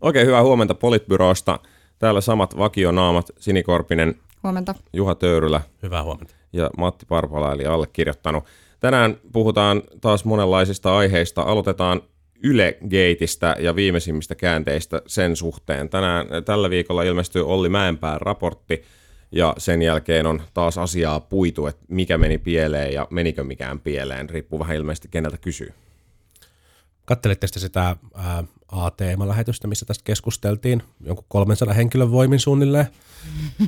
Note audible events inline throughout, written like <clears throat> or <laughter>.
Oikein hyvää huomenta Politbyrosta. Täällä samat vakionaamat, Sinikorpinen, Huomenta. Juha Töyrylä Hyvää huomenta. ja Matti Parpala eli allekirjoittanut. Tänään puhutaan taas monenlaisista aiheista. Aloitetaan Yle Gateista ja viimeisimmistä käänteistä sen suhteen. Tänään, tällä viikolla ilmestyy Olli Mäenpään raportti ja sen jälkeen on taas asiaa puitu, että mikä meni pieleen ja menikö mikään pieleen. Riippuu vähän ilmeisesti keneltä kysyy. Kattelitte sitten sitä ää, A-teema-lähetystä, missä tästä keskusteltiin jonkun 300 henkilön voimin suunnilleen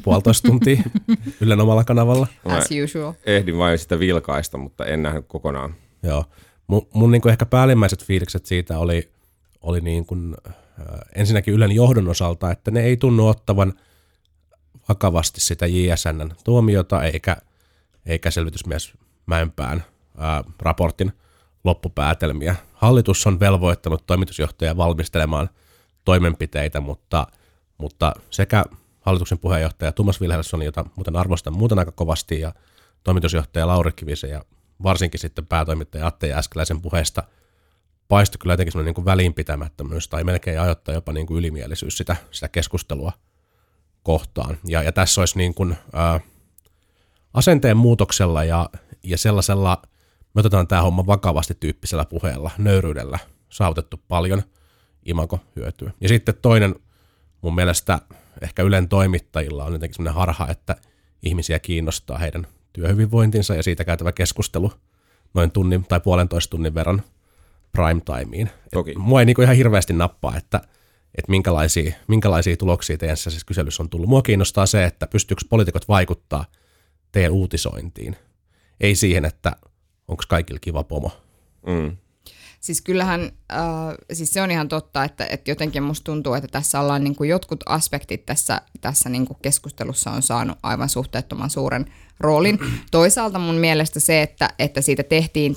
puolitoista tuntia <laughs> Ylen omalla kanavalla. As usual. Ehdin vain sitä vilkaista, mutta en nähnyt kokonaan. Joo. Mun, mun niin kuin ehkä päällimmäiset fiilikset siitä oli, oli niin kuin, äh, ensinnäkin Ylen johdon osalta, että ne ei tunnu ottavan vakavasti sitä JSNn tuomiota eikä, eikä selvitysmies Mäenpään ää, raportin loppupäätelmiä. Hallitus on velvoittanut toimitusjohtajaa valmistelemaan toimenpiteitä, mutta, mutta sekä hallituksen puheenjohtaja Thomas Wilhelmsson, jota muuten arvostan muuten aika kovasti, ja toimitusjohtaja Lauri Kivisen ja varsinkin sitten päätoimittaja Atte Jääskeläisen puheesta paistui kyllä jotenkin semmoinen niin välinpitämättömyys tai melkein ajoittaa jopa niin kuin ylimielisyys sitä, sitä keskustelua kohtaan. Ja, ja tässä olisi niin kuin, ää, asenteen muutoksella ja, ja sellaisella, me otetaan tämä homma vakavasti tyyppisellä puheella, nöyryydellä saavutettu paljon imako hyötyä. Ja sitten toinen mun mielestä ehkä Ylen toimittajilla on jotenkin semmoinen harha, että ihmisiä kiinnostaa heidän työhyvinvointinsa ja siitä käytävä keskustelu noin tunnin tai puolentoista tunnin verran prime timeen. Toki. Mua ei niinku ihan hirveästi nappaa, että, että minkälaisia, minkälaisia tuloksia teidän sisäisessä kyselyssä on tullut. Mua kiinnostaa se, että pystyykö poliitikot vaikuttaa teidän uutisointiin. Ei siihen, että onko kaikilla kiva pomo. Mm. Siis kyllähän, äh, siis se on ihan totta, että, että jotenkin musta tuntuu, että tässä ollaan niin kuin jotkut aspektit tässä, tässä niin kuin keskustelussa on saanut aivan suhteettoman suuren roolin. Toisaalta mun mielestä se, että, että siitä tehtiin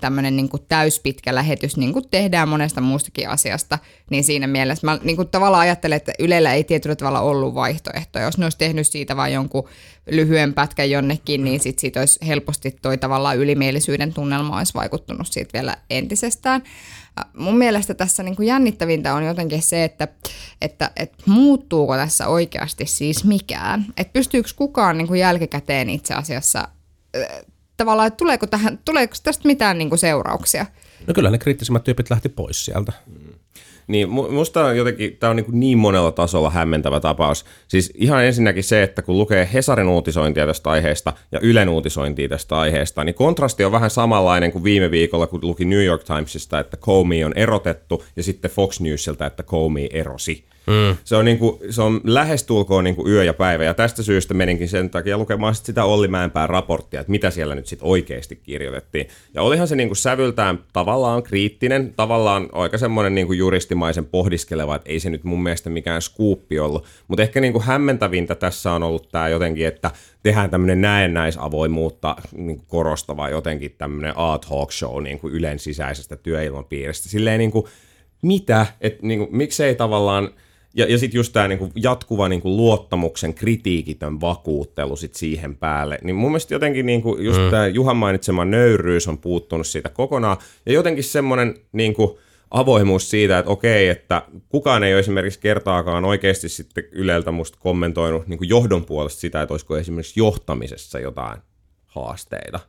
tämmöinen niin täyspitkä lähetys, niin kuin tehdään monesta muustakin asiasta, niin siinä mielessä mä niin kuin tavallaan ajattelen, että Ylellä ei tietyllä tavalla ollut vaihtoehtoja. Jos ne olisi tehnyt siitä vain jonkun lyhyen pätkän jonnekin, niin sit siitä olisi helposti toi tavallaan ylimielisyyden tunnelma olisi vaikuttunut siitä vielä entisestään. Mun mielestä tässä niin kuin jännittävintä on jotenkin se, että, että, että muuttuuko tässä oikeasti siis mikään. Että pystyykö kukaan niin kuin jälkikäteen itse asiassa tavallaan, että tuleeko, tähän, tuleeko tästä mitään niin kuin seurauksia? No kyllä ne kriittisimmät tyypit lähti pois sieltä. Niin, mu- musta on jotenkin, tämä on niin, niin monella tasolla hämmentävä tapaus. Siis ihan ensinnäkin se, että kun lukee Hesarin uutisointia tästä aiheesta ja Ylen uutisointia tästä aiheesta, niin kontrasti on vähän samanlainen kuin viime viikolla, kun luki New York Timesista, että Comey on erotettu, ja sitten Fox Newsilta, että Comey erosi. Mm. Se, on niin kuin, se on lähestulkoon niin kuin yö ja päivä, ja tästä syystä meninkin sen takia lukemaan sit sitä Olli Mäenpään raporttia, että mitä siellä nyt sitten oikeasti kirjoitettiin. Ja olihan se niin kuin sävyltään tavallaan kriittinen, tavallaan aika semmoinen niin kuin juristimaisen pohdiskeleva, että ei se nyt mun mielestä mikään skuuppi ollut. Mutta ehkä niin kuin hämmentävintä tässä on ollut tämä jotenkin, että tehdään tämmöinen näennäisavoimuutta niin korostava jotenkin tämmöinen ad hoc show niin kuin Ylen sisäisestä työilmapiiristä. Silleen niin kuin, mitä, että niin kuin, miksei tavallaan, ja, ja sitten just tämä niinku jatkuva niinku luottamuksen kritiikitön vakuuttelu sit siihen päälle. Niin mun mielestä jotenkin niinku just mm. tämä Juhan mainitsema nöyryys on puuttunut siitä kokonaan. Ja jotenkin semmoinen niinku avoimuus siitä, että okei, että kukaan ei ole esimerkiksi kertaakaan oikeasti sitten Yleltä musta kommentoinut niinku johdon puolesta sitä, että olisiko esimerkiksi johtamisessa jotain haasteita.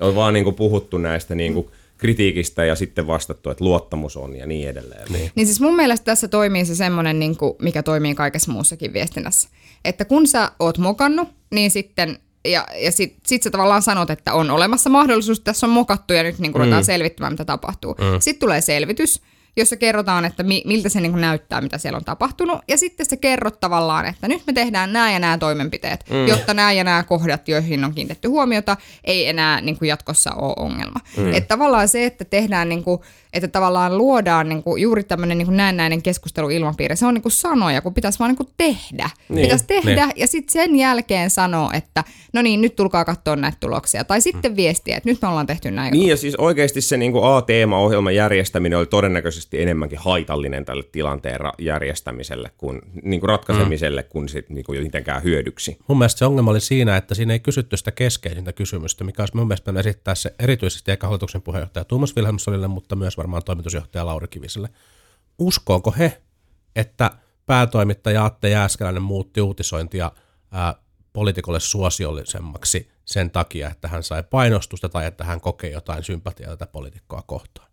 On vaan niinku puhuttu näistä niinku kritiikistä ja sitten vastattu, että luottamus on ja niin edelleen. Niin. Niin siis mun mielestä tässä toimii se semmoinen, niin kuin, mikä toimii kaikessa muussakin viestinnässä. Että kun sä oot mokannut, niin sitten ja, ja sit, sit sä tavallaan sanot, että on olemassa mahdollisuus, että tässä on mokattu ja nyt niin ruvetaan mm. selvittämään, mitä tapahtuu. Mm. Sitten tulee selvitys, jossa kerrotaan, että mi, miltä se niin kuin näyttää, mitä siellä on tapahtunut. Ja sitten se kerrot tavallaan, että nyt me tehdään nämä ja nämä toimenpiteet, mm. jotta nämä ja nämä kohdat, joihin on kiinnitetty huomiota, ei enää niin kuin jatkossa ole ongelma. Mm. Että tavallaan se, että tehdään, niin kuin, että tavallaan luodaan niin kuin juuri tämmöinen niin kuin näennäinen keskusteluilmapiiri, se on niin kuin sanoja, kun pitäisi vaan niin kuin tehdä. Niin. Pitäisi tehdä niin. ja sitten sen jälkeen sanoa, että no niin, nyt tulkaa katsoa näitä tuloksia. Tai sitten viestiä, että nyt me ollaan tehty näin. Niin ja siis oikeasti se niin kuin A-teema-ohjelman järjestäminen oli todennäköisesti enemmänkin haitallinen tälle tilanteen ra- järjestämiselle kuin, niin kuin ratkaisemiselle mm. kuin, sit, niin kuin mitenkään hyödyksi. Mun mielestä se ongelma oli siinä, että siinä ei kysytty sitä keskeisintä kysymystä, mikä olisi mun mielestä esittää se erityisesti eikä hallituksen puheenjohtaja Tuomas Wilhelmssonille, mutta myös varmaan toimitusjohtaja Lauri Kiviselle. Uskoonko he, että päätoimittaja Atte Jääskeläinen muutti uutisointia ää, poliitikolle suosiollisemmaksi sen takia, että hän sai painostusta tai että hän kokee jotain sympatiaa tätä poliitikkoa kohtaan.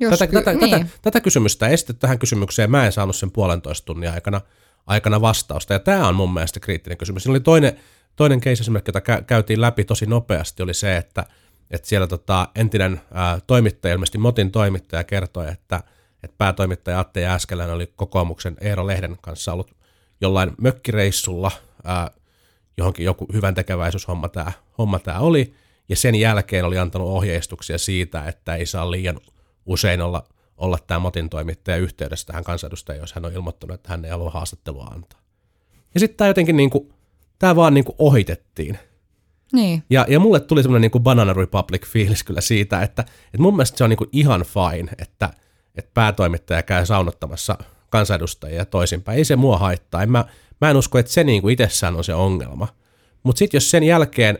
Jos Tätä, ky- tätä, niin. tätä, tätä kysymystä esitetty tähän kysymykseen, mä en saanut sen puolentoista tunnin aikana, aikana vastausta, ja tämä on mun mielestä kriittinen kysymys. Siinä oli toinen, toinen case esimerkki, jota kä- käytiin läpi tosi nopeasti, oli se, että, että siellä tota, entinen ää, toimittaja, ilmeisesti Motin toimittaja, kertoi, että, että päätoimittaja Atte Jääskeläinen oli kokoomuksen Eero Lehden kanssa ollut jollain mökkireissulla, ää, johonkin joku hyvän tekeväisyyshomma tämä homma tää oli, ja sen jälkeen oli antanut ohjeistuksia siitä, että ei saa liian usein olla, olla tämä Motin toimittaja yhteydessä tähän kansanedustajaan, jos hän on ilmoittanut, että hän ei halua haastattelua antaa. Ja sitten tämä jotenkin niinku, tämä vaan niinku ohitettiin. Niin. Ja, ja mulle tuli semmoinen niinku Banana Republic fiilis kyllä siitä, että, että mun mielestä se on niinku ihan fine, että, että päätoimittaja käy saunottamassa kansanedustajia toisinpäin. Ei se mua haittaa. En mä, mä en usko, että se niinku itsessään on se ongelma. Mutta sitten jos sen jälkeen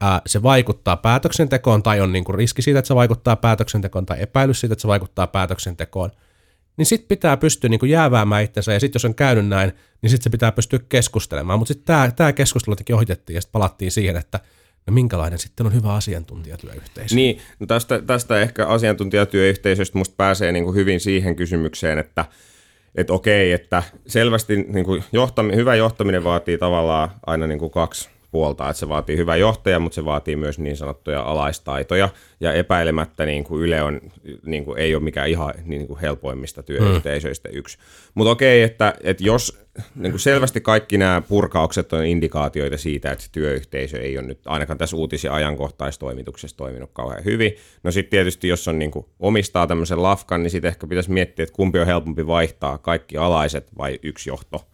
ää, se vaikuttaa päätöksentekoon tai on niinku riski siitä, että se vaikuttaa päätöksentekoon tai epäilys siitä, että se vaikuttaa päätöksentekoon, niin sitten pitää pystyä niinku jääväämään itsensä ja sitten jos on käynyt näin, niin sitten se pitää pystyä keskustelemaan. Mutta sitten tämä keskustelu jotenkin ohitettiin ja sitten palattiin siihen, että no minkälainen sitten on hyvä asiantuntijatyöyhteisö. Niin, no tästä, tästä ehkä asiantuntijatyöyhteisöstä musta pääsee niin kuin hyvin siihen kysymykseen, että että okei, että selvästi niin kuin johtami, hyvä johtaminen vaatii tavallaan aina niin kuin kaksi puolta, että se vaatii hyvä johtaja, mutta se vaatii myös niin sanottuja alaistaitoja, ja epäilemättä niin kuin Yle on, niin kuin, ei ole mikään ihan niin kuin helpoimmista työyhteisöistä yksi. Mutta okei, että, että jos niin kuin selvästi kaikki nämä purkaukset on indikaatioita siitä, että se työyhteisö ei ole nyt ainakaan tässä uutis- ja ajankohtaistoimituksessa toiminut kauhean hyvin. No sitten tietysti, jos on niin kuin, omistaa tämmöisen lafkan, niin sitten ehkä pitäisi miettiä, että kumpi on helpompi vaihtaa, kaikki alaiset vai yksi johto.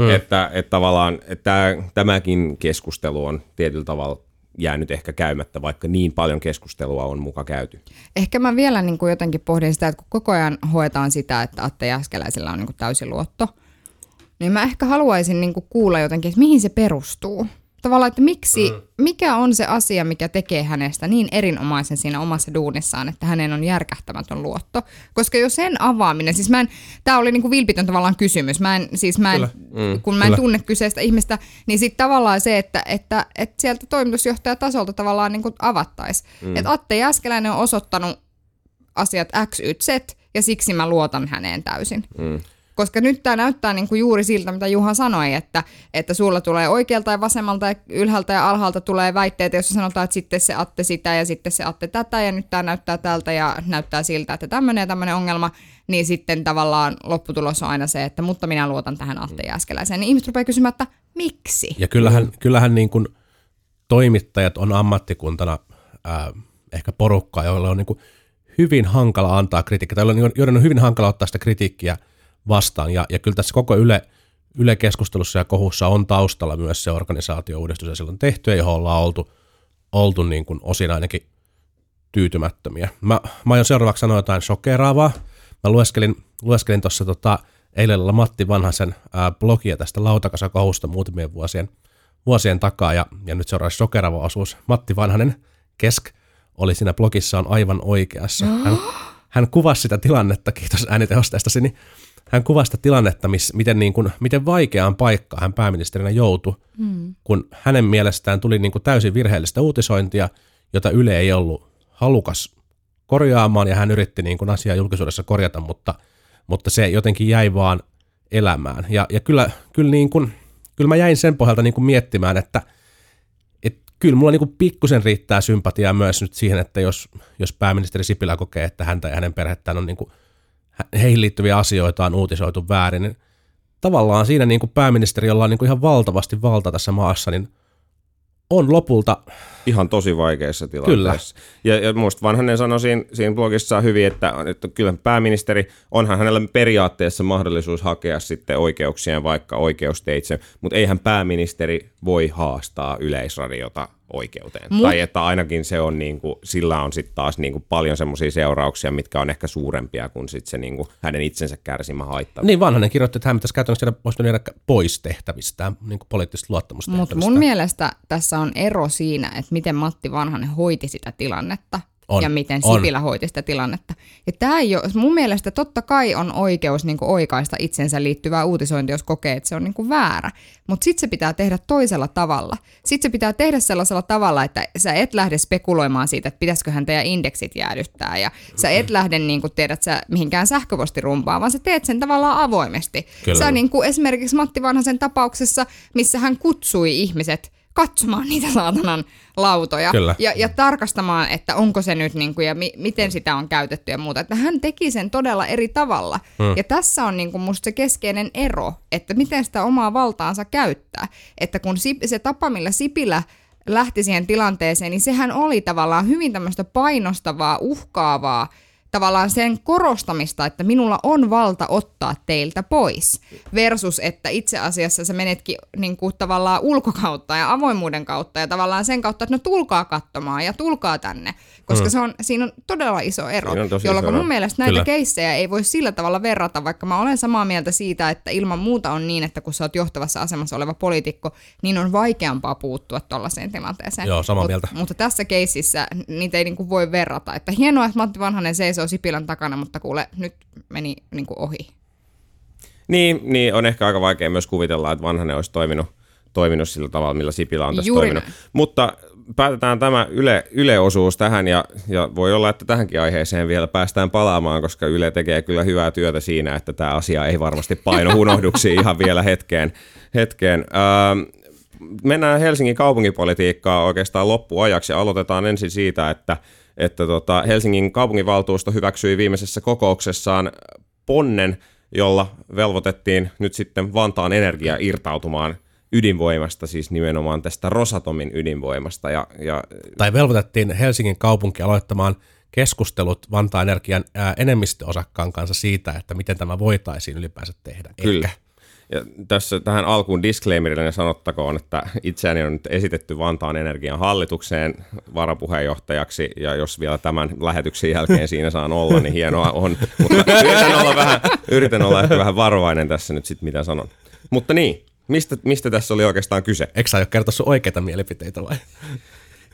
Hmm. Että, että tavallaan että tämä, tämäkin keskustelu on tietyllä tavalla jäänyt ehkä käymättä, vaikka niin paljon keskustelua on muka käyty. Ehkä mä vielä niin kuin jotenkin pohdin sitä, että kun koko ajan hoetaan sitä, että Atte Jääskeläisellä on niin kuin täysi luotto, niin mä ehkä haluaisin niin kuin kuulla jotenkin, että mihin se perustuu. Tavallaan, että miksi, mm. mikä on se asia, mikä tekee hänestä niin erinomaisen siinä omassa duunissaan, että hänen on järkähtämätön luotto. Koska jo sen avaaminen, siis mä en, tää oli niinku vilpitön tavallaan kysymys, mä en, siis mä en, mm, kun mä en kyllä. tunne kyseistä ihmistä, niin sitten tavallaan se, että, että, että sieltä toimitusjohtajatasolta tavallaan niinku avattaisi. Mm. Että Atte Jääskeläinen on osoittanut asiat X, Y, Z, ja siksi mä luotan häneen täysin. Mm. Koska nyt tämä näyttää niinku juuri siltä, mitä Juha sanoi, että, että sulla tulee oikealta ja vasemmalta ja ylhäältä ja alhaalta tulee väitteitä, jossa sanotaan, että sitten se Atte sitä ja sitten se Atte tätä ja nyt tämä näyttää tältä ja näyttää siltä, että tämmöinen ja tämmöinen ongelma, niin sitten tavallaan lopputulos on aina se, että mutta minä luotan tähän Atte Jääskeläiseen. Niin ihmiset rupeaa kysymään, että miksi? Ja kyllähän, kyllähän niin kuin toimittajat on ammattikuntana ää, ehkä porukkaa, joilla on niin kuin hyvin hankala antaa kritiikkiä, tai on- joiden on hyvin hankala ottaa sitä kritiikkiä vastaan. Ja, ja kyllä tässä koko Yle, Yle-keskustelussa ja kohussa on taustalla myös se organisaatio-uudistus, ja silloin tehty, johon ollaan oltu, oltu niin kuin osin ainakin tyytymättömiä. Mä, mä aion seuraavaksi sanoa jotain shokeraavaa. Mä lueskelin, lueskelin tuossa tota, eilen Matti Vanhasen ää, blogia tästä lautakasakohusta muutamien vuosien, vuosien takaa, ja, ja nyt seuraavaksi shokeraava osuus. Matti Vanhanen, kesk, oli siinä blogissaan aivan oikeassa. Hän, hän kuvasi sitä tilannetta, kiitos äänitehosteestasi, niin hän kuvasi sitä tilannetta, miss, miten, niin kuin, miten vaikeaan paikkaan hän pääministerinä joutui, hmm. kun hänen mielestään tuli niin kuin täysin virheellistä uutisointia, jota Yle ei ollut halukas korjaamaan, ja hän yritti niin kuin asiaa julkisuudessa korjata, mutta, mutta se jotenkin jäi vaan elämään. Ja, ja kyllä, kyllä, niin kuin, kyllä mä jäin sen pohjalta niin kuin miettimään, että et kyllä mulla niin pikkusen riittää sympatiaa myös nyt siihen, että jos, jos pääministeri Sipilä kokee, että häntä ja hänen perhettään on niin kuin, heihin liittyviä asioita on uutisoitu väärin, niin tavallaan siinä niin kuin pääministeri, jolla on niin kuin ihan valtavasti valta tässä maassa, niin on lopulta Ihan tosi vaikeassa tilanteessa. Kyllä. Ja, ja muista vanhanen sanoi siinä, siinä blogissaan hyvin, että, että kyllä pääministeri, onhan hänellä periaatteessa mahdollisuus hakea sitten oikeuksien vaikka oikeusteitse, mutta eihän pääministeri voi haastaa yleisradiota oikeuteen. Mut- Tai että ainakin se on niin kuin, sillä on sitten taas niin kuin paljon semmoisia seurauksia, mitkä on ehkä suurempia kuin sit se niin kuin hänen itsensä kärsimä haitta. Niin vanhanen kirjoitti, että hän pitäisi käytännössä jäädä- voisi jäädä pois tehtävistään, niin kuin poliittisesta Mutta mun mielestä tässä on ero siinä, että miten Matti Vanhanen hoiti sitä tilannetta. On, ja miten on. Sipilä hoiti sitä tilannetta. Ja tämä ei ole, mun mielestä totta kai on oikeus niin oikaista itsensä liittyvää uutisointia, jos kokee, että se on niin väärä. Mutta sitten se pitää tehdä toisella tavalla. Sitten se pitää tehdä sellaisella tavalla, että sä et lähde spekuloimaan siitä, että pitäisiköhän teidän indeksit jäädyttää. Ja sä et lähde, niin kuin, tiedät sä, mihinkään sähköpostirumpaan, vaan sä teet sen tavallaan avoimesti. Kyllä. Sä niin kuin esimerkiksi Matti Vanhasen tapauksessa, missä hän kutsui ihmiset – katsomaan niitä saatanan lautoja Ja, ja tarkastamaan, että onko se nyt niin kuin, ja mi, miten sitä on käytetty ja muuta. Että hän teki sen todella eri tavalla. Hmm. Ja tässä on niin kuin musta se keskeinen ero, että miten sitä omaa valtaansa käyttää. Että kun se tapa, millä Sipilä lähti siihen tilanteeseen, niin sehän oli tavallaan hyvin tämmöistä painostavaa, uhkaavaa, tavallaan sen korostamista, että minulla on valta ottaa teiltä pois, versus että itse asiassa sä menetkin niin kuin tavallaan ulkokautta ja avoimuuden kautta ja tavallaan sen kautta, että no tulkaa katsomaan ja tulkaa tänne, koska mm. se on, siinä on todella iso ero, jolloin mun mielestä näitä Kyllä. keissejä ei voi sillä tavalla verrata, vaikka mä olen samaa mieltä siitä, että ilman muuta on niin, että kun sä oot johtavassa asemassa oleva poliitikko, niin on vaikeampaa puuttua tuollaiseen tilanteeseen. Joo, samaa Mut, mieltä. Mutta tässä keississä niitä ei niin kuin voi verrata, että hienoa, että Matti Vanhanen seisoo seisoo Sipilän takana, mutta kuule, nyt meni niin kuin ohi. Niin, niin, on ehkä aika vaikea myös kuvitella, että vanhanen olisi toiminut, toiminut sillä tavalla, millä Sipilä on tässä Juuri toiminut. Näin. Mutta päätetään tämä Yle, Yle-osuus tähän ja, ja voi olla, että tähänkin aiheeseen vielä päästään palaamaan, koska Yle tekee kyllä hyvää työtä siinä, että tämä asia ei varmasti paino <laughs> unohduksiin ihan vielä hetkeen. hetkeen. Öö, mennään Helsingin kaupunkipolitiikkaa oikeastaan loppuajaksi ja aloitetaan ensin siitä, että että tota, Helsingin kaupunginvaltuusto hyväksyi viimeisessä kokouksessaan ponnen, jolla velvoitettiin nyt sitten Vantaan Energia irtautumaan ydinvoimasta, siis nimenomaan tästä Rosatomin ydinvoimasta. Ja, ja... Tai velvoitettiin Helsingin kaupunki aloittamaan keskustelut Vantaan Energian enemmistöosakkaan kanssa siitä, että miten tämä voitaisiin ylipäänsä tehdä. Kyllä. Eikä ja tässä tähän alkuun disclaimerille sanottakoon, että itseäni on nyt esitetty Vantaan Energian hallitukseen varapuheenjohtajaksi, ja jos vielä tämän lähetyksen jälkeen siinä saan olla, niin hienoa on. Mutta yritän olla, vähän, yritän olla ehkä vähän varovainen tässä nyt sitten, mitä sanon. Mutta niin, mistä, mistä tässä oli oikeastaan kyse? Eikö sä ole kertoa sun oikeita mielipiteitä vai?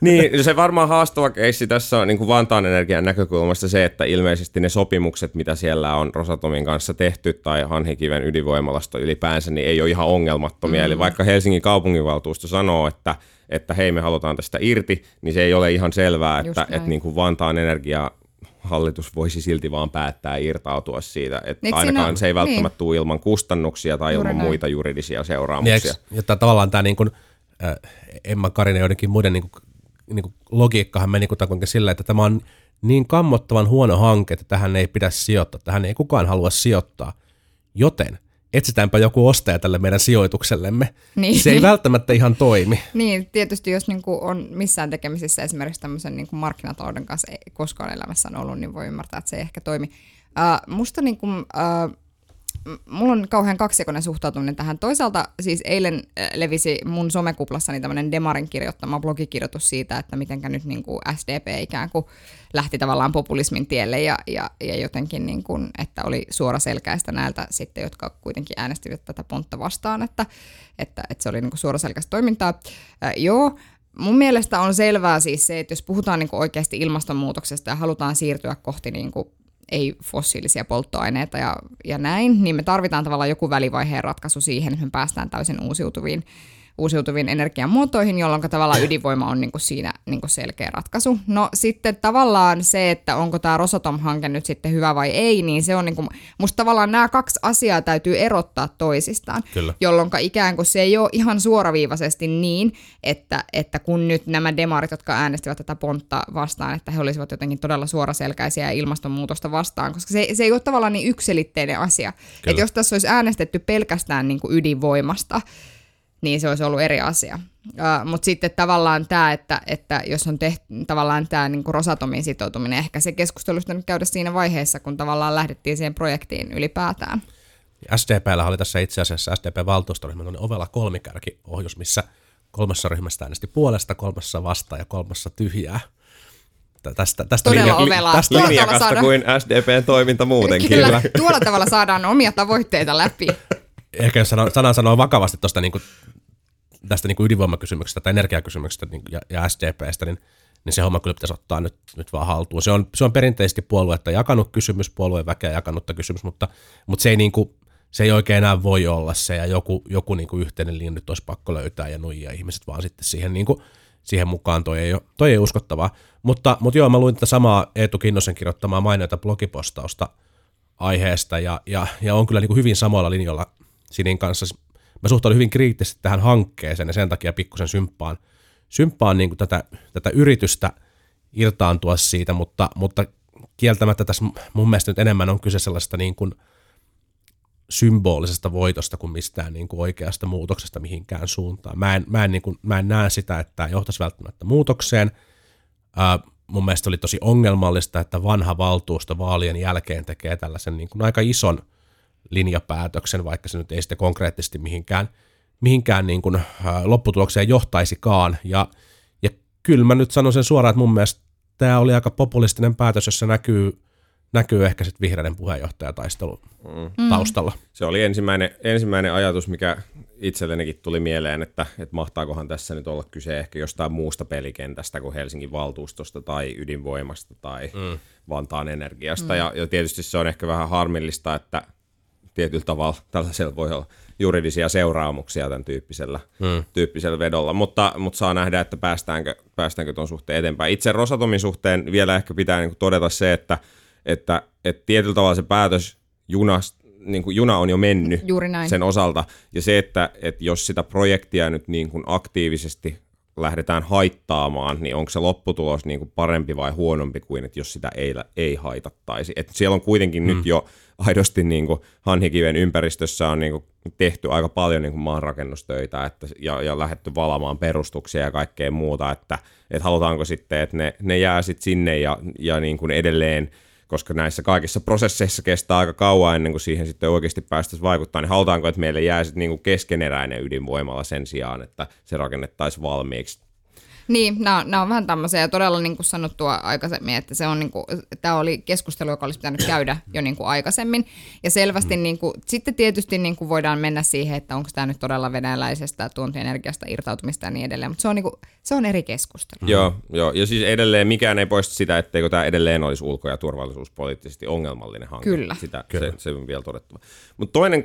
Niin, <laughs> se varmaan haastava keissi tässä on niin kuin Vantaan Energian näkökulmasta se, että ilmeisesti ne sopimukset, mitä siellä on Rosatomin kanssa tehty tai Hanhikiven ydinvoimalasta ylipäänsä, niin ei ole ihan ongelmattomia. Mm. Eli vaikka Helsingin kaupunginvaltuusto sanoo, että, että hei me halutaan tästä irti, niin se ei ole ihan selvää, että, että niin kuin Vantaan Energia hallitus voisi silti vaan päättää irtautua siitä. Että niin, ainakaan on, se ei välttämättä niin. tule ilman kustannuksia tai Juuri ilman näin. muita juridisia seuraamuksia. Niin, ja tavallaan tämä niin kuin, äh, Emma Karinen ja joidenkin muiden niin kuin niin kuin logiikkahan meni kutakuinkin sillä, että tämä on niin kammottavan huono hanke, että tähän ei pidä sijoittaa, tähän ei kukaan halua sijoittaa. Joten etsitäänpä joku ostaja tälle meidän sijoituksellemme. Niin. Se ei välttämättä ihan toimi. <laughs> Niin, tietysti jos niin kuin on missään tekemisissä esimerkiksi tämmöisen niin kuin markkinatalouden kanssa koskaan elämässä on ollut, niin voi ymmärtää, että se ei ehkä toimi. Uh, musta niin kuin, uh, mulla on kauhean kaksijakoinen suhtautuminen tähän. Toisaalta siis eilen äh, levisi mun somekuplassani tämmöinen Demarin kirjoittama blogikirjoitus siitä, että mitenkä nyt niin kuin SDP ikään kuin lähti tavallaan populismin tielle ja, ja, ja jotenkin, niin kuin, että oli suoraselkäistä näiltä sitten, jotka kuitenkin äänestivät tätä pontta vastaan, että, että, että se oli niin kuin suoraselkäistä toimintaa. Äh, joo, mun mielestä on selvää siis se, että jos puhutaan niin oikeasti ilmastonmuutoksesta ja halutaan siirtyä kohti niin ei fossiilisia polttoaineita ja, ja näin, niin me tarvitaan tavallaan joku välivaiheen ratkaisu siihen, että me päästään täysin uusiutuviin uusiutuviin energiamuotoihin, jolloin tavallaan ydinvoima on niin kuin siinä niin kuin selkeä ratkaisu. No sitten tavallaan se, että onko tämä Rosatom-hanke nyt sitten hyvä vai ei, niin se on niin kuin, musta tavallaan nämä kaksi asiaa täytyy erottaa toisistaan, Kyllä. jolloin ikään kuin se ei ole ihan suoraviivaisesti niin, että, että kun nyt nämä demarit, jotka äänestivät tätä pontta vastaan, että he olisivat jotenkin todella suoraselkäisiä ja ilmastonmuutosta vastaan, koska se, se ei ole tavallaan niin yksilitteinen asia. Että jos tässä olisi äänestetty pelkästään niin kuin ydinvoimasta, niin se olisi ollut eri asia. Uh, Mutta sitten tavallaan tämä, että, että jos on tehty tavallaan tämä niin Rosatomin sitoutuminen, ehkä se keskustelusta nyt käydä siinä vaiheessa, kun tavallaan lähdettiin siihen projektiin ylipäätään. SDPllä oli tässä itse asiassa SDP-valtuustoryhmä ovella kolmikärki-ohjus, missä kolmessa ryhmästä äänesti puolesta, kolmessa vastaan ja kolmessa tyhjää. Tästä, tästä linja, ovela. Tästä linjakasta saada... kuin SDPn toiminta muutenkin. Kyllä, tuolla tavalla saadaan omia tavoitteita läpi. Ehkä jos sanan, sanan sanoo vakavasti tuosta niin tästä niin kuin ydinvoimakysymyksestä tai energiakysymyksestä niin, ja, ja SDPstä, niin, niin se homma kyllä pitäisi ottaa nyt, nyt vaan haltuun. Se on, se on perinteisesti puoluetta jakanut kysymys, puolueen väkeä jakanutta kysymys, mutta, mutta se, ei niin kuin, se ei oikein enää voi olla se, ja joku, joku niin kuin yhteinen linja nyt olisi pakko löytää ja nuijia ihmiset vaan sitten siihen, niin kuin, siihen mukaan, toi ei, ole, toi ei uskottavaa. Mutta, mutta joo, mä luin tätä samaa Eetu Kinnosen kirjoittamaa mainita blogipostausta aiheesta, ja, ja, ja on kyllä niin kuin hyvin samoilla linjoilla Sinin kanssa. Mä suhtaudun hyvin kriittisesti tähän hankkeeseen, ja sen takia pikkusen symppaan, symppaan niin kuin tätä, tätä yritystä irtaantua siitä, mutta, mutta kieltämättä tässä mun mielestä nyt enemmän on kyse sellaista niin kuin symbolisesta voitosta kuin mistään niin kuin oikeasta muutoksesta mihinkään suuntaan. Mä en, mä en, niin kuin, mä en näe sitä, että tämä johtaisi välttämättä muutokseen. Ää, mun mielestä oli tosi ongelmallista, että vanha valtuusto vaalien jälkeen tekee tällaisen niin kuin aika ison linjapäätöksen, vaikka se nyt ei sitten konkreettisesti mihinkään, mihinkään niin kuin, ää, lopputulokseen johtaisikaan. Ja, ja kyllä mä nyt sanon sen suoraan, että mun mielestä tämä oli aika populistinen päätös, jossa näkyy näkyy ehkä sitten vihreiden puheenjohtajataistelu mm. taustalla. Se oli ensimmäinen, ensimmäinen ajatus, mikä itsellenikin tuli mieleen, että, että mahtaakohan tässä nyt olla kyse ehkä jostain muusta pelikentästä kuin Helsingin valtuustosta tai ydinvoimasta tai mm. Vantaan energiasta. Mm. Ja, ja tietysti se on ehkä vähän harmillista, että tietyllä tavalla tällaisella voi olla juridisia seuraamuksia tämän tyyppisellä, mm. tyyppisellä vedolla, mutta, mutta saa nähdä, että päästäänkö, päästäänkö tuon suhteen eteenpäin. Itse Rosatomin suhteen vielä ehkä pitää niin todeta se, että että, että tietyllä tavalla se päätös junasta, niin kuin juna on jo mennyt Juuri näin. sen osalta. Ja se, että, että jos sitä projektia nyt niin kuin aktiivisesti lähdetään haittaamaan, niin onko se lopputulos niin kuin parempi vai huonompi kuin, että jos sitä ei, ei haitattaisi. Et siellä on kuitenkin mm. nyt jo aidosti niin kuin Hanhikiven ympäristössä on niin kuin tehty aika paljon niin kuin maanrakennustöitä että, ja, ja lähdetty valamaan perustuksia ja kaikkea muuta, että, että halutaanko sitten, että ne, ne jää sitten sinne ja, ja niin kuin edelleen – koska näissä kaikissa prosesseissa kestää aika kauan ennen kuin siihen sitten oikeasti päästäisiin vaikuttaa, niin halutaanko, että meille jää sitten niin keskeneräinen ydinvoimala sen sijaan, että se rakennettaisiin valmiiksi niin, nämä, nämä on vähän tämmöisiä ja todella niin kuin sanottua aikaisemmin, että se on niin kuin, tämä oli keskustelu, joka olisi pitänyt käydä jo niin kuin aikaisemmin. Ja selvästi mm. niin kuin, sitten tietysti niin kuin voidaan mennä siihen, että onko tämä nyt todella venäläisestä tuontienergiasta irtautumista ja niin edelleen, mutta se on, niin kuin, se on eri keskustelu. Mm. Joo, joo, ja siis edelleen mikään ei poista sitä, etteikö tämä edelleen olisi ulko- ja turvallisuuspoliittisesti ongelmallinen hanke. Kyllä. Sitä, Kyllä. Se, se on vielä todettava. Mutta toinen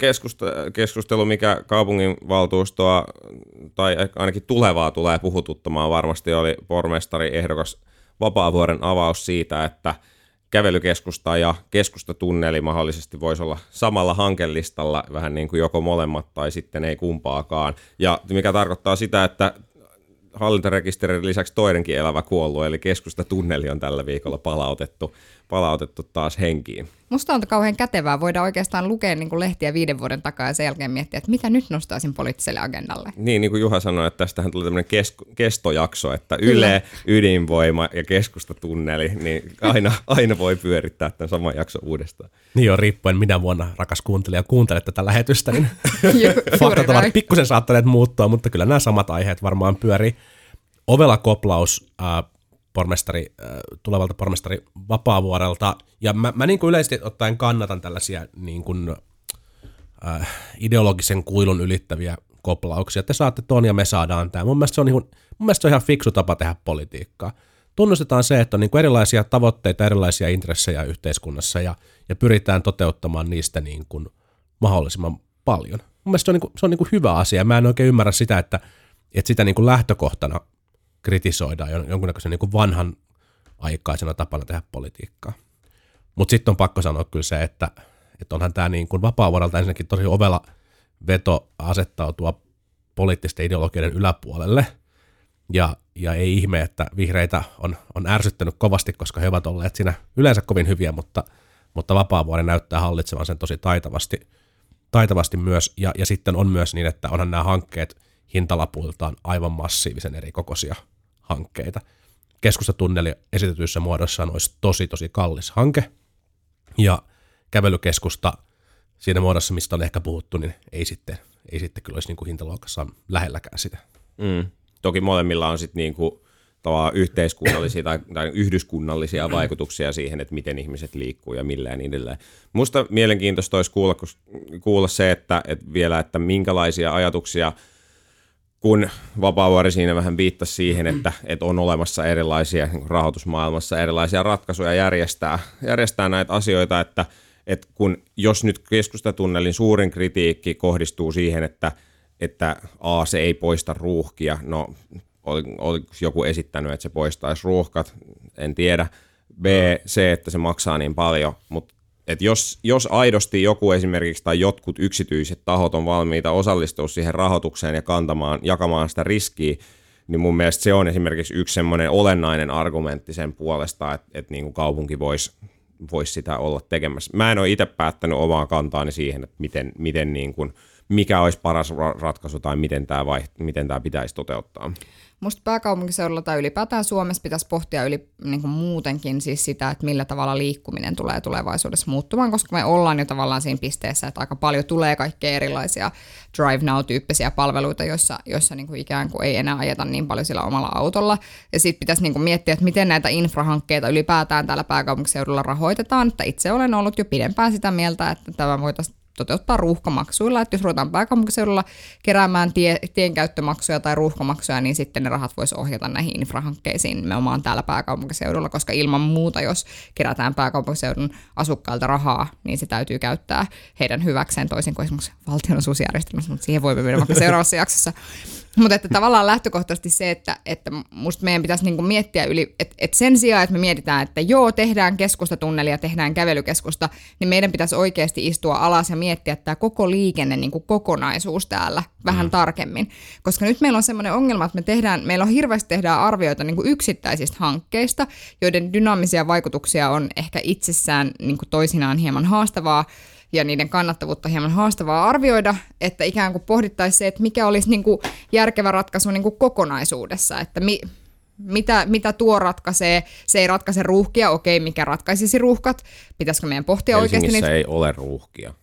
keskustelu, mikä kaupunginvaltuustoa tai ainakin tulevaa tulee puhututtamaan varmasti oli pormestari ehdokas Vapaavuoren avaus siitä, että kävelykeskusta ja keskustatunneli mahdollisesti voisi olla samalla hankelistalla, vähän niin kuin joko molemmat tai sitten ei kumpaakaan. Ja mikä tarkoittaa sitä, että hallintarekisterin lisäksi toinenkin elävä kuollut, eli keskustatunneli on tällä viikolla palautettu, palautettu taas henkiin. Musta on kauhean kätevää. Voidaan oikeastaan lukea niin kuin lehtiä viiden vuoden takaa ja sen jälkeen miettiä, että mitä nyt nostaisin poliittiselle agendalle. Niin, niin kuin Juha sanoi, että tästähän tuli tämmöinen kes- kestojakso, että Yle, Kyllä. ydinvoima ja keskustatunneli, niin aina, aina voi pyörittää tämän saman jakson uudestaan. Niin on, riippuen minä vuonna, rakas kuuntelija, kuuntelet tätä lähetystä, niin <laughs> <laughs> faktat ovat pikkusen saattaneet muuttua, mutta kyllä nämä samat aiheet varmaan pyörii. Ovela koplaus äh, pormestari, tulevalta pormestari Vapaavuorelta. Ja mä, mä niin kuin yleisesti ottaen kannatan tällaisia niin kuin, äh, ideologisen kuilun ylittäviä koplauksia. Te saatte ton ja me saadaan tämä. Mun mielestä se on, niin kuin, mun mielestä se on ihan fiksu tapa tehdä politiikkaa. Tunnustetaan se, että on niin kuin erilaisia tavoitteita, erilaisia intressejä yhteiskunnassa ja, ja pyritään toteuttamaan niistä niin kuin mahdollisimman paljon. Mun mielestä se on, niin kuin, se on niin kuin hyvä asia. Mä en oikein ymmärrä sitä, että, että sitä niin kuin lähtökohtana kritisoidaan jonkunnäköisen niin kuin vanhan aikaisena tapana tehdä politiikkaa. Mutta sitten on pakko sanoa kyllä se, että, että onhan tämä niin kuin vapaa ensinnäkin tosi ovela veto asettautua poliittisten ideologioiden yläpuolelle. Ja, ja ei ihme, että vihreitä on, on ärsyttänyt kovasti, koska he ovat olleet siinä yleensä kovin hyviä, mutta, mutta vapaa näyttää hallitsevan sen tosi taitavasti, taitavasti myös. Ja, ja sitten on myös niin, että onhan nämä hankkeet hintalapuiltaan aivan massiivisen eri kokoisia hankkeita. Keskustatunneli esitetyissä muodossaan olisi tosi tosi kallis hanke, ja kävelykeskusta siinä muodossa, mistä on ehkä puhuttu, niin ei sitten, ei sitten kyllä olisi niin kuin hintaluokassa lähelläkään sitä. Mm. Toki molemmilla on sitten niin kuin yhteiskunnallisia tai, tai yhdyskunnallisia vaikutuksia siihen, että miten ihmiset liikkuu ja millä ja niin edelleen. Musta mielenkiintoista olisi kuulla, kuulla se, että, että vielä, että minkälaisia ajatuksia – kun Vapaavuori siinä vähän viittasi siihen, että, että on olemassa erilaisia niin rahoitusmaailmassa erilaisia ratkaisuja järjestää, järjestää näitä asioita, että, että kun jos nyt keskustatunnelin suurin kritiikki kohdistuu siihen, että, että A, se ei poista ruuhkia, no oli, oliko joku esittänyt, että se poistaisi ruuhkat, en tiedä. B, se, että se maksaa niin paljon, mutta et jos, jos aidosti joku esimerkiksi tai jotkut yksityiset tahot on valmiita osallistua siihen rahoitukseen ja kantamaan, jakamaan sitä riskiä, niin mun mielestä se on esimerkiksi yksi semmoinen olennainen argumentti sen puolesta, että, että niin kuin kaupunki voisi vois sitä olla tekemässä. Mä en ole itse päättänyt omaa kantaani siihen, että miten, miten niin kuin, mikä olisi paras ratkaisu tai miten tämä, vaiht- miten tämä pitäisi toteuttaa. Musta pääkaupunkiseudulla tai ylipäätään Suomessa pitäisi pohtia yli, niin kuin muutenkin siis sitä, että millä tavalla liikkuminen tulee tulevaisuudessa muuttumaan, koska me ollaan jo tavallaan siinä pisteessä, että aika paljon tulee kaikkea erilaisia Drive Now-tyyppisiä palveluita, joissa, joissa niin ikään kuin ei enää ajeta niin paljon sillä omalla autolla. Ja sitten pitäisi niin kuin miettiä, että miten näitä infrahankkeita ylipäätään täällä pääkaupunkiseudulla rahoitetaan. Että itse olen ollut jo pidempään sitä mieltä, että tämä voitaisiin toteuttaa ruuhkamaksuilla, että jos ruvetaan pääkaupunkiseudulla keräämään tie, tienkäyttömaksuja tai ruuhkamaksuja, niin sitten ne rahat voisi ohjata näihin infrahankkeisiin nimenomaan täällä pääkaupunkiseudulla, koska ilman muuta, jos kerätään pääkaupunkiseudun asukkailta rahaa, niin se täytyy käyttää heidän hyväkseen. Toisin kuin esimerkiksi valtionosuusjärjestelmässä, mutta siihen voimme mennä vaikka seuraavassa jaksossa. Mutta että tavallaan lähtökohtaisesti se, että, että musta meidän pitäisi niinku miettiä yli, että, että sen sijaan, että me mietitään, että joo, tehdään keskustatunnelia, tehdään kävelykeskusta, niin meidän pitäisi oikeasti istua alas ja miettiä tämä koko liikenne niinku kokonaisuus täällä vähän mm. tarkemmin. Koska nyt meillä on semmoinen ongelma, että me tehdään, meillä on hirveästi tehdään arvioita niinku yksittäisistä hankkeista, joiden dynaamisia vaikutuksia on ehkä itsessään niinku toisinaan hieman haastavaa ja niiden kannattavuutta hieman haastavaa arvioida, että ikään kuin pohdittaisiin se, että mikä olisi niin kuin järkevä ratkaisu niin kuin kokonaisuudessa, että mi, mitä, mitä tuo ratkaisee. Se ei ratkaise ruuhkia, okei, mikä ratkaisisi ruuhkat. Pitäisikö meidän pohtia Helsingissä oikeasti niitä? ei ole ruuhkia.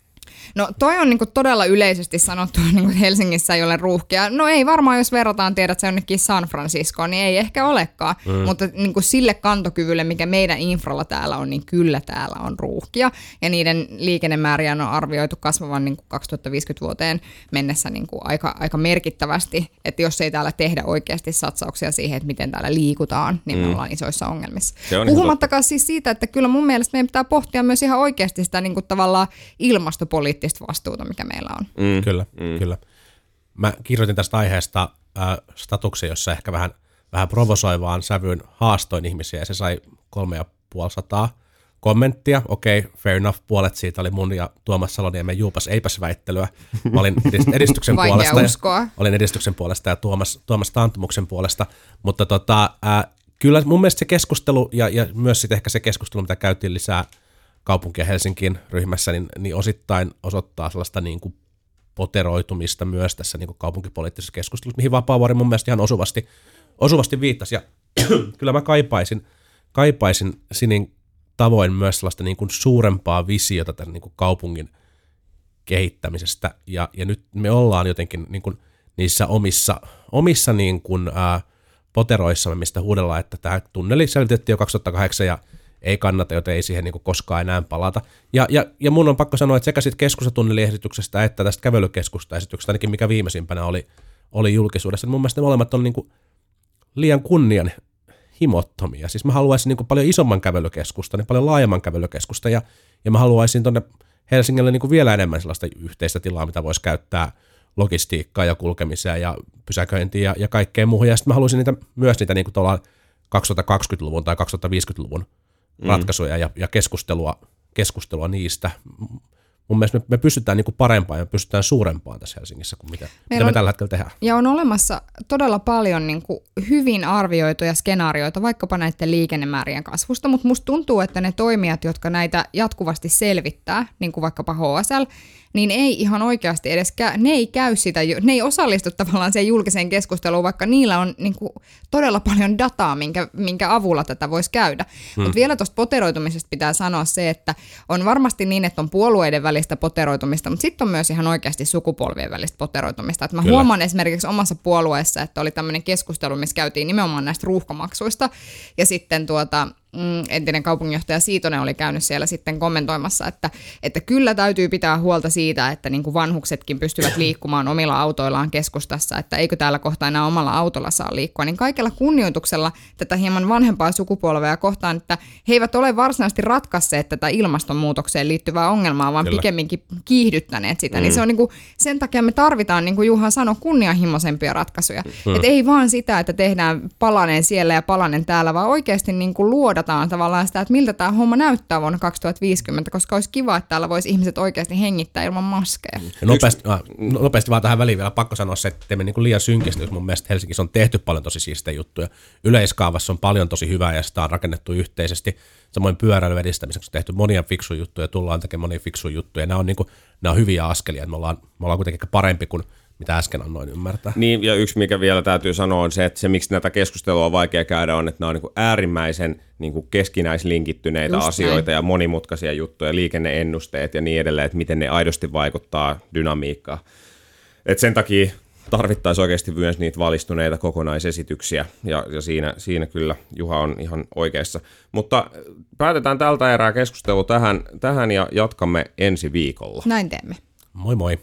No toi on niinku todella yleisesti sanottu, <laughs> niinku Helsingissä ei ole ruuhkia. No ei varmaan, jos verrataan tiedät se jonnekin San Franciscoon, niin ei ehkä olekaan. Mm. Mutta niinku sille kantokyvylle, mikä meidän infralla täällä on, niin kyllä täällä on ruuhkia. Ja niiden liikennemääriä on arvioitu kasvavan niinku 2050 vuoteen mennessä niinku aika, aika merkittävästi. Että jos ei täällä tehdä oikeasti satsauksia siihen, että miten täällä liikutaan, niin mm. me ollaan isoissa ongelmissa. Puhumattakaan siis siitä, että kyllä mun mielestä meidän pitää pohtia myös ihan oikeasti sitä niinku tavallaan ilmastopolitiikkaa poliittista vastuuta, mikä meillä on. Mm. Kyllä, mm. kyllä. Mä kirjoitin tästä aiheesta äh, statuksen, jossa ehkä vähän, vähän provosoivaan sävyyn haastoin ihmisiä, ja se sai kolme ja puoli sataa kommenttia. Okei, okay, fair enough, puolet siitä oli mun ja Tuomas Saloniemen juupas eipäs väittelyä. Mä olin <laughs> edistyksen puolesta. Uskoa. Ja, olin edistyksen puolesta ja Tuomas, Tuomas Taantumuksen puolesta. Mutta tota, äh, kyllä mun mielestä se keskustelu ja, ja myös sitten ehkä se keskustelu, mitä käytiin lisää – kaupunkia Helsinkiin ryhmässä, niin, niin osittain osoittaa sellaista niin kuin poteroitumista myös tässä niin kuin kaupunkipoliittisessa keskustelussa, mihin Vapaavuori mun mielestä ihan osuvasti, osuvasti viittasi. Ja <clears throat> kyllä mä kaipaisin, kaipaisin Sinin tavoin myös sellaista niin kuin suurempaa visiota tämän niin kuin kaupungin kehittämisestä. Ja, ja nyt me ollaan jotenkin niin kuin niissä omissa, omissa niin kuin, ää, poteroissamme, mistä huudellaan, että tämä tunneli selvitettiin jo 2008 ja ei kannata, joten ei siihen niin koskaan enää palata. Ja, ja, ja mun on pakko sanoa, että sekä siitä keskustatunneliesityksestä että tästä kävelykeskusta-esityksestä, ainakin mikä viimeisimpänä oli, oli julkisuudessa, niin mun mielestä ne molemmat on niin liian kunnian himottomia. Siis mä haluaisin niin paljon isomman kävelykeskusta, niin paljon laajemman kävelykeskusta, ja, ja mä haluaisin tuonne Helsingille niin vielä enemmän sellaista yhteistä tilaa, mitä voisi käyttää logistiikkaa ja kulkemiseen ja pysäköintiä ja, ja kaikkea muuhun. Ja sitten mä haluaisin niitä, myös niitä niin kuin 2020-luvun tai 2050-luvun mm. ratkaisuja ja, ja keskustelua, keskustelua niistä. Mun mielestä me, me pystytään niin kuin parempaan ja pystytään suurempaan tässä Helsingissä kuin mitä, mitä me tällä hetkellä tehdään. Ja on olemassa todella paljon niin kuin hyvin arvioituja skenaarioita vaikkapa näiden liikennemäärien kasvusta, mutta musta tuntuu, että ne toimijat, jotka näitä jatkuvasti selvittää, niin kuin vaikkapa HSL, niin ei ihan oikeasti edes, käy, ne ei käy sitä, ne ei osallistu tavallaan siihen julkiseen keskusteluun, vaikka niillä on niin kuin, todella paljon dataa, minkä, minkä avulla tätä voisi käydä. Hmm. Mutta vielä tuosta poteroitumisesta pitää sanoa se, että on varmasti niin, että on puolueiden välistä poteroitumista, mutta sitten on myös ihan oikeasti sukupolvien välistä poteroitumista. Et mä Kyllä. huomaan esimerkiksi omassa puolueessa, että oli tämmöinen keskustelu, missä käytiin nimenomaan näistä ruuhkamaksuista, ja sitten tuota, mm, entinen kaupunginjohtaja Siitonen oli käynyt siellä sitten kommentoimassa, että, että kyllä täytyy pitää huolta siitä, että niin kuin vanhuksetkin pystyvät <clears throat> liikkumaan omilla autoillaan keskustassa, että eikö täällä kohtaa enää omalla autolla saa liikkua, niin kaikella kunnioituksella tätä hieman vanhempaa sukupolvea kohtaan, että he eivät ole varsinaisesti ratkaisseet tätä ilmastonmuutokseen liittyvää ongelmaa, vaan kyllä. pikemminkin kiihdyttäneet sitä, niin mm. niin se on niin kuin, sen takia me tarvitaan, niin kuin Juha sanoi, kunnianhimoisempia ratkaisuja. Mm. Et ei vaan sitä, että tehdään palanen siellä ja palanen täällä, vaan oikeasti niin kuin luodataan tavallaan sitä, että miltä tämä homma näyttää vuonna 2050, koska olisi kiva, että täällä voisi ihmiset oikeasti hengittää ilman maskeja. Ja nopeasti, äh, nopeasti vaan tähän väliin vielä pakko sanoa se, että teemme niin liian synkistä, jos mun mielestä Helsingissä on tehty paljon tosi siistejä juttuja. Yleiskaavassa on paljon tosi hyvää ja sitä on rakennettu yhteisesti. Samoin pyöräilyn edistämiseksi on tehty monia fiksuja juttuja, tullaan tekemään monia fiksuja juttuja. Nämä on, niin kuin, nämä on hyviä askelia, että me ollaan, me ollaan kuitenkin parempi kuin mitä äsken annoin ymmärtää. Niin, ja yksi mikä vielä täytyy sanoa on se, että se miksi näitä keskustelua on vaikea käydä on, että nämä on niin kuin äärimmäisen niin kuin keskinäislinkittyneitä Just asioita näin. ja monimutkaisia juttuja, liikenneennusteet ja niin edelleen, että miten ne aidosti vaikuttaa dynamiikkaan. Et sen takia tarvittaisiin oikeasti myös niitä valistuneita kokonaisesityksiä, ja, ja siinä, siinä kyllä Juha on ihan oikeassa. Mutta päätetään tältä erää keskustelu tähän, tähän ja jatkamme ensi viikolla. Näin teemme. Moi moi.